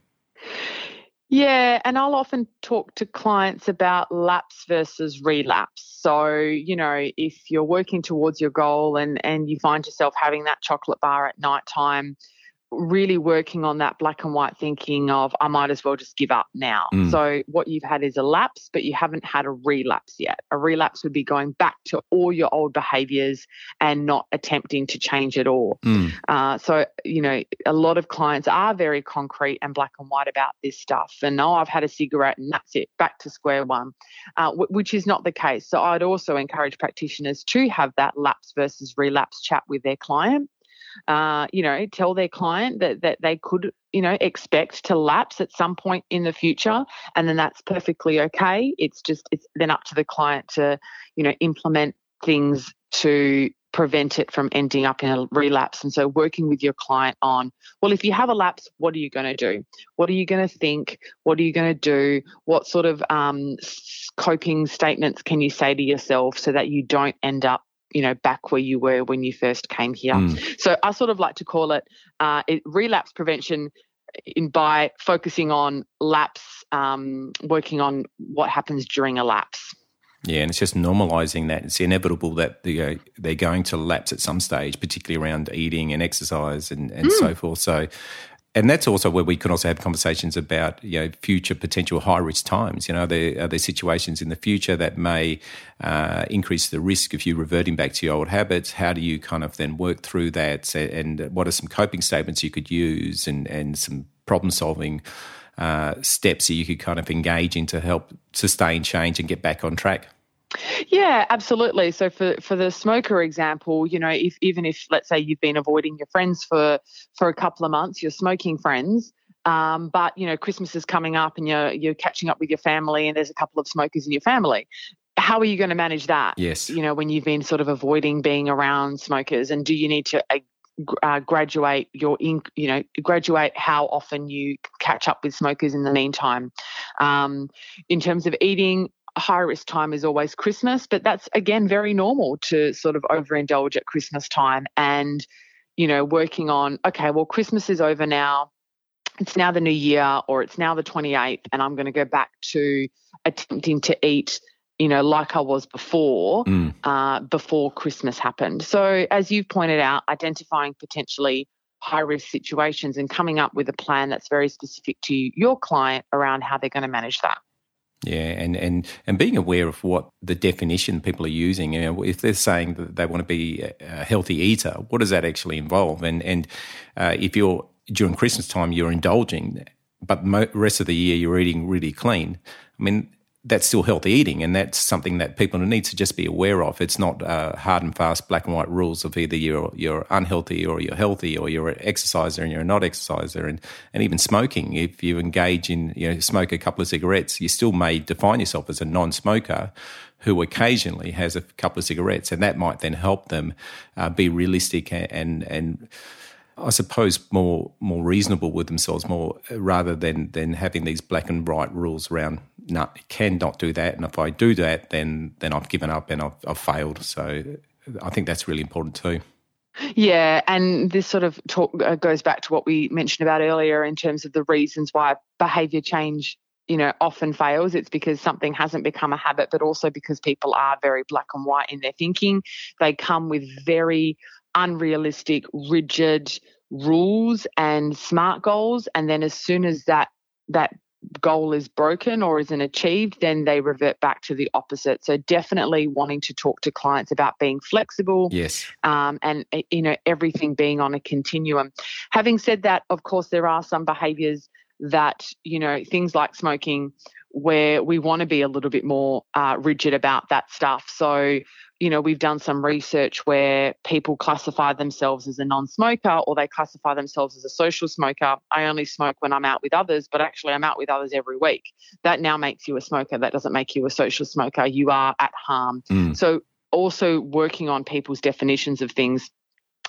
[SPEAKER 2] Yeah, and I'll often talk to clients about lapse versus relapse. So, you know, if you're working towards your goal and and you find yourself having that chocolate bar at night time, really working on that black and white thinking of I might as well just give up now. Mm. So what you've had is a lapse, but you haven't had a relapse yet. A relapse would be going back to all your old behaviors and not attempting to change at all. Mm. Uh, so you know, a lot of clients are very concrete and black and white about this stuff. And oh, I've had a cigarette and that's it, back to square one, uh, w- which is not the case. So I'd also encourage practitioners to have that lapse versus relapse chat with their client uh, you know, tell their client that that they could, you know, expect to lapse at some point in the future, and then that's perfectly okay. It's just it's then up to the client to, you know, implement things to prevent it from ending up in a relapse. And so, working with your client on, well, if you have a lapse, what are you going to do? What are you going to think? What are you going to do? What sort of um, coping statements can you say to yourself so that you don't end up you know back where you were when you first came here. Mm. So I sort of like to call it, uh, it relapse prevention in by focusing on lapse, um, working on what happens during a lapse.
[SPEAKER 1] Yeah, and it's just normalizing that. It's inevitable that they, uh, they're going to lapse at some stage, particularly around eating and exercise and, and mm. so forth. So and that's also where we can also have conversations about you know future potential high risk times. You know, are there, are there situations in the future that may uh, increase the risk of you reverting back to your old habits? How do you kind of then work through that? And what are some coping statements you could use, and and some problem solving uh, steps that you could kind of engage in to help sustain change and get back on track?
[SPEAKER 2] Yeah, absolutely. So for for the smoker example, you know, if even if let's say you've been avoiding your friends for for a couple of months, you're smoking friends, um, but you know Christmas is coming up and you're you're catching up with your family, and there's a couple of smokers in your family. How are you going to manage that?
[SPEAKER 1] Yes.
[SPEAKER 2] You know, when you've been sort of avoiding being around smokers, and do you need to uh, uh graduate your in, you know graduate how often you catch up with smokers in the meantime um, in terms of eating high risk time is always Christmas, but that's again very normal to sort of overindulge at Christmas time and, you know, working on, okay, well, Christmas is over now. It's now the new year or it's now the 28th, and I'm going to go back to attempting to eat, you know, like I was before, mm. uh, before Christmas happened. So, as you've pointed out, identifying potentially high risk situations and coming up with a plan that's very specific to your client around how they're going to manage that.
[SPEAKER 1] Yeah, and, and, and being aware of what the definition people are using. You know, if they're saying that they want to be a healthy eater, what does that actually involve? And and uh, if you're during Christmas time you're indulging, but rest of the year you're eating really clean. I mean, that's still healthy eating, and that's something that people need to just be aware of. It's not uh, hard and fast black and white rules of either you're you're unhealthy or you're healthy, or you're an exerciser and you're not exerciser, and and even smoking. If you engage in you know smoke a couple of cigarettes, you still may define yourself as a non-smoker who occasionally has a couple of cigarettes, and that might then help them uh, be realistic and and. and I suppose more more reasonable with themselves, more rather than than having these black and white rules around. No, cannot do that, and if I do that, then then I've given up and I've, I've failed. So I think that's really important too.
[SPEAKER 2] Yeah, and this sort of talk uh, goes back to what we mentioned about earlier in terms of the reasons why behavior change you know often fails it's because something hasn't become a habit but also because people are very black and white in their thinking they come with very unrealistic, rigid rules and smart goals. And then as soon as that that goal is broken or isn't achieved, then they revert back to the opposite. So definitely wanting to talk to clients about being flexible.
[SPEAKER 1] Yes.
[SPEAKER 2] Um, and you know everything being on a continuum. Having said that, of course there are some behaviours that you know things like smoking where we want to be a little bit more uh, rigid about that stuff. So you know, we've done some research where people classify themselves as a non smoker or they classify themselves as a social smoker. I only smoke when I'm out with others, but actually I'm out with others every week. That now makes you a smoker. That doesn't make you a social smoker. You are at harm. Mm. So, also working on people's definitions of things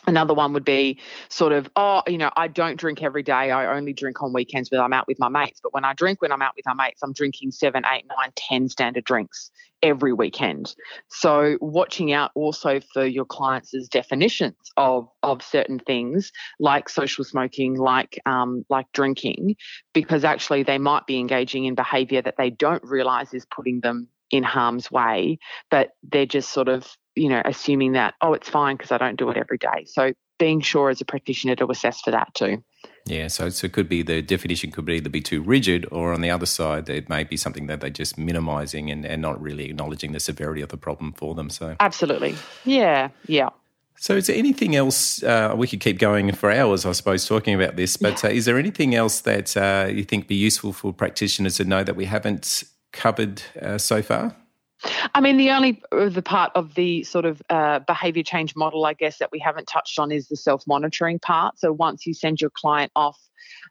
[SPEAKER 2] Another one would be sort of, oh, you know, I don't drink every day. I only drink on weekends when I'm out with my mates. But when I drink when I'm out with my mates, I'm drinking seven, eight, nine, ten standard drinks every weekend. So watching out also for your clients' definitions of of certain things like social smoking, like um, like drinking, because actually they might be engaging in behaviour that they don't realise is putting them in harm's way, but they're just sort of you know, assuming that, oh, it's fine because I don't do it every day. So being sure as a practitioner to assess for that too.
[SPEAKER 1] Yeah, so, so it could be the definition could be either be too rigid or on the other side, it may be something that they're just minimizing and, and not really acknowledging the severity of the problem for them. So
[SPEAKER 2] Absolutely. Yeah, yeah.
[SPEAKER 1] So, is there anything else? Uh, we could keep going for hours, I suppose, talking about this. But yeah. uh, is there anything else that uh, you think be useful for practitioners to know that we haven't covered uh, so far?
[SPEAKER 2] I mean, the only uh, the part of the sort of uh, behavior change model, I guess, that we haven't touched on is the self monitoring part. So once you send your client off,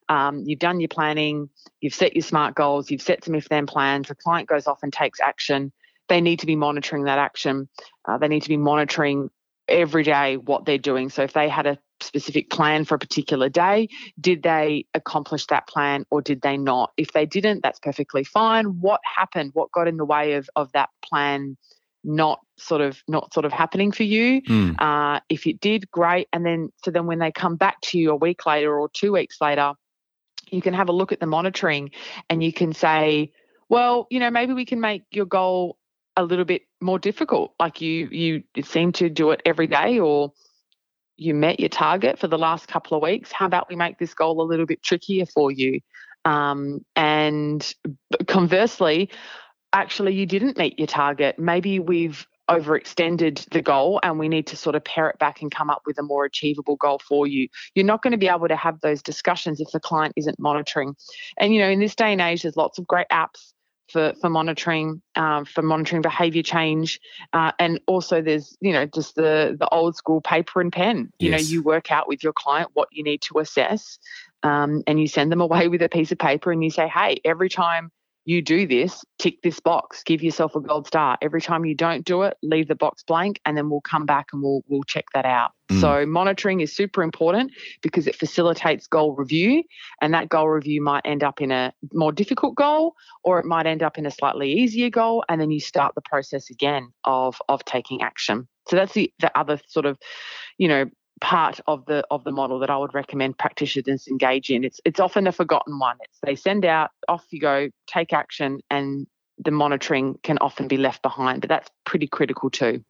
[SPEAKER 2] um, you've done your planning, you've set your smart goals, you've set some if then plans. The client goes off and takes action. They need to be monitoring that action. Uh, they need to be monitoring every day what they're doing. So if they had a specific plan for a particular day, did they accomplish that plan or did they not? If they didn't, that's perfectly fine. What happened? What got in the way of of that plan not sort of not sort of happening for you? Mm. Uh, if it did, great. And then so then when they come back to you a week later or two weeks later, you can have a look at the monitoring and you can say, well, you know, maybe we can make your goal a little bit more difficult. Like you you seem to do it every day or you met your target for the last couple of weeks. How about we make this goal a little bit trickier for you? Um, and conversely, actually, you didn't meet your target. Maybe we've overextended the goal and we need to sort of pare it back and come up with a more achievable goal for you. You're not going to be able to have those discussions if the client isn't monitoring. And, you know, in this day and age, there's lots of great apps for for monitoring um, for monitoring behaviour change, uh, and also there's you know just the the old school paper and pen. You yes. know, you work out with your client what you need to assess, um, and you send them away with a piece of paper, and you say, hey, every time you do this, tick this box, give yourself a gold star. Every time you don't do it, leave the box blank, and then we'll come back and we'll we'll check that out. Mm. So monitoring is super important because it facilitates goal review, and that goal review might end up in a more difficult goal, or it might end up in a slightly easier goal, and then you start the process again of of taking action. So that's the the other sort of, you know, part of the of the model that I would recommend practitioners engage in. It's it's often a forgotten one. It's they send out, off you go, take action, and the monitoring can often be left behind. But that's pretty critical too.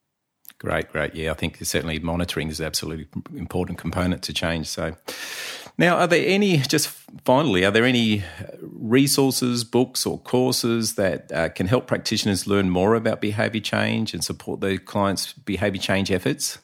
[SPEAKER 1] Great, great. Yeah, I think certainly monitoring is absolutely important component to change. So, now, are there any, just finally, are there any resources, books, or courses that uh, can help practitioners learn more about behaviour change and support their clients' behaviour change efforts?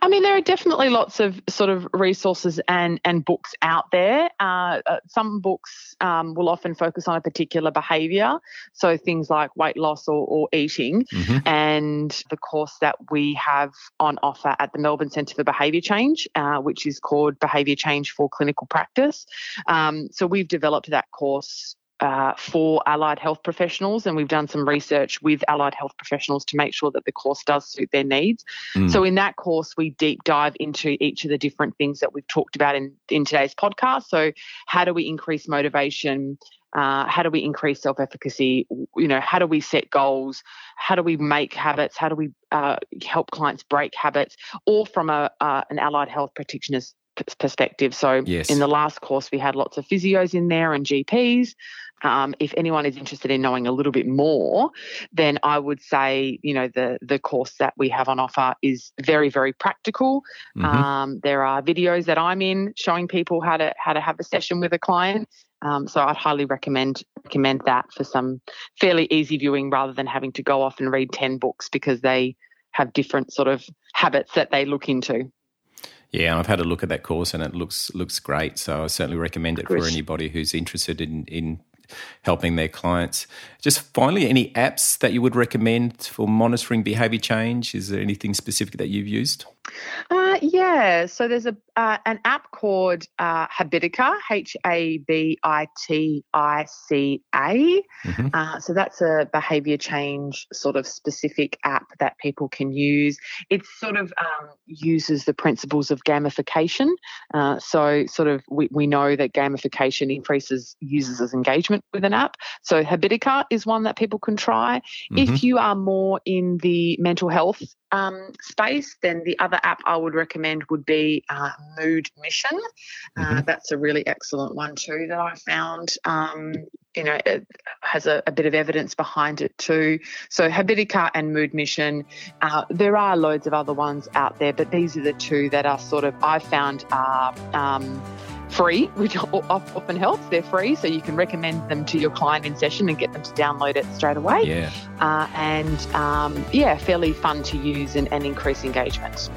[SPEAKER 2] I mean, there are definitely lots of sort of resources and, and books out there. Uh, uh, some books um, will often focus on a particular behaviour, so things like weight loss or, or eating. Mm-hmm. And the course that we have on offer at the Melbourne Centre for Behaviour Change, uh, which is called Behaviour Change for Clinical Practice. Um, so we've developed that course uh, for allied health professionals, and we've done some research with allied health professionals to make sure that the course does suit their needs. Mm. So, in that course, we deep dive into each of the different things that we've talked about in, in today's podcast. So, how do we increase motivation? Uh, how do we increase self efficacy? You know, how do we set goals? How do we make habits? How do we uh, help clients break habits? Or from a uh, an allied health practitioner's perspective. So yes. in the last course, we had lots of physios in there and GPs. Um, if anyone is interested in knowing a little bit more, then I would say, you know, the the course that we have on offer is very, very practical. Mm-hmm. Um, there are videos that I'm in showing people how to how to have a session with a client. Um, so I'd highly recommend recommend that for some fairly easy viewing rather than having to go off and read ten books because they have different sort of habits that they look into.
[SPEAKER 1] Yeah, I've had a look at that course and it looks looks great. So I certainly recommend it for anybody who's interested in in helping their clients. Just finally, any apps that you would recommend for monitoring behavior change? Is there anything specific that you've used?
[SPEAKER 2] Uh, yeah, so there's a uh, an app called uh, Habitica, H A B I T I C A. Mm-hmm. Uh, so that's a behavior change sort of specific app that people can use. It sort of um, uses the principles of gamification. Uh, so sort of we, we know that gamification increases users' engagement with an app. So Habitica is one that people can try. Mm-hmm. If you are more in the mental health um, space, then the other app I would recommend would be uh, Mood Mission. Uh, mm-hmm. That's a really excellent one too that I found. Um, you know, it has a, a, bit of evidence behind it too. So Habitica and Mood Mission. Uh, there are loads of other ones out there, but these are the two that are sort of I found are. Um, free, which often helps. They're free, so you can recommend them to your client in session and get them to download it straight away.
[SPEAKER 1] Yeah. Uh,
[SPEAKER 2] and um, yeah, fairly fun to use and, and increase engagement.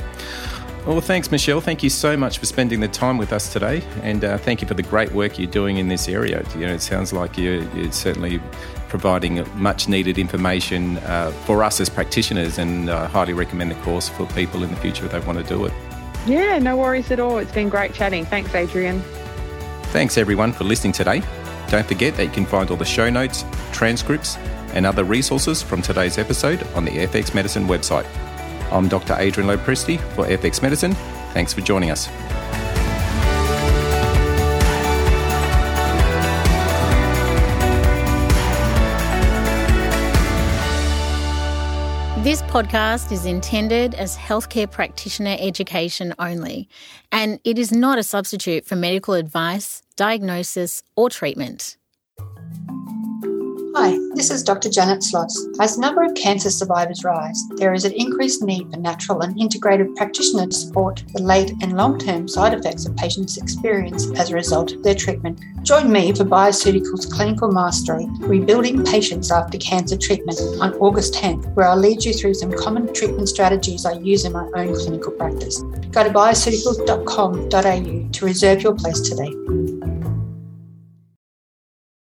[SPEAKER 1] Well, thanks, Michelle. Thank you so much for spending the time with us today, and uh, thank you for the great work you're doing in this area. You know, it sounds like you're, you're certainly providing much needed information uh, for us as practitioners, and I uh, highly recommend the course for people in the future if they want to do it.
[SPEAKER 2] Yeah, no worries at all. It's been great chatting. Thanks, Adrian.
[SPEAKER 1] Thanks, everyone, for listening today. Don't forget that you can find all the show notes, transcripts, and other resources from today's episode on the FX Medicine website. I'm Dr. Adrian Lopresti for FX Medicine. Thanks for joining us.
[SPEAKER 3] This podcast is intended as healthcare practitioner education only, and it is not a substitute for medical advice, diagnosis, or treatment.
[SPEAKER 4] Hi, this is Dr. Janet Schloss. As the number of cancer survivors rise, there is an increased need for natural and integrated practitioners to support the late and long term side effects of patients experience as a result of their treatment. Join me for Bioceuticals Clinical Mastery Rebuilding Patients After Cancer Treatment on August 10th, where I'll lead you through some common treatment strategies I use in my own clinical practice. Go to bioceuticals.com.au to reserve your place today.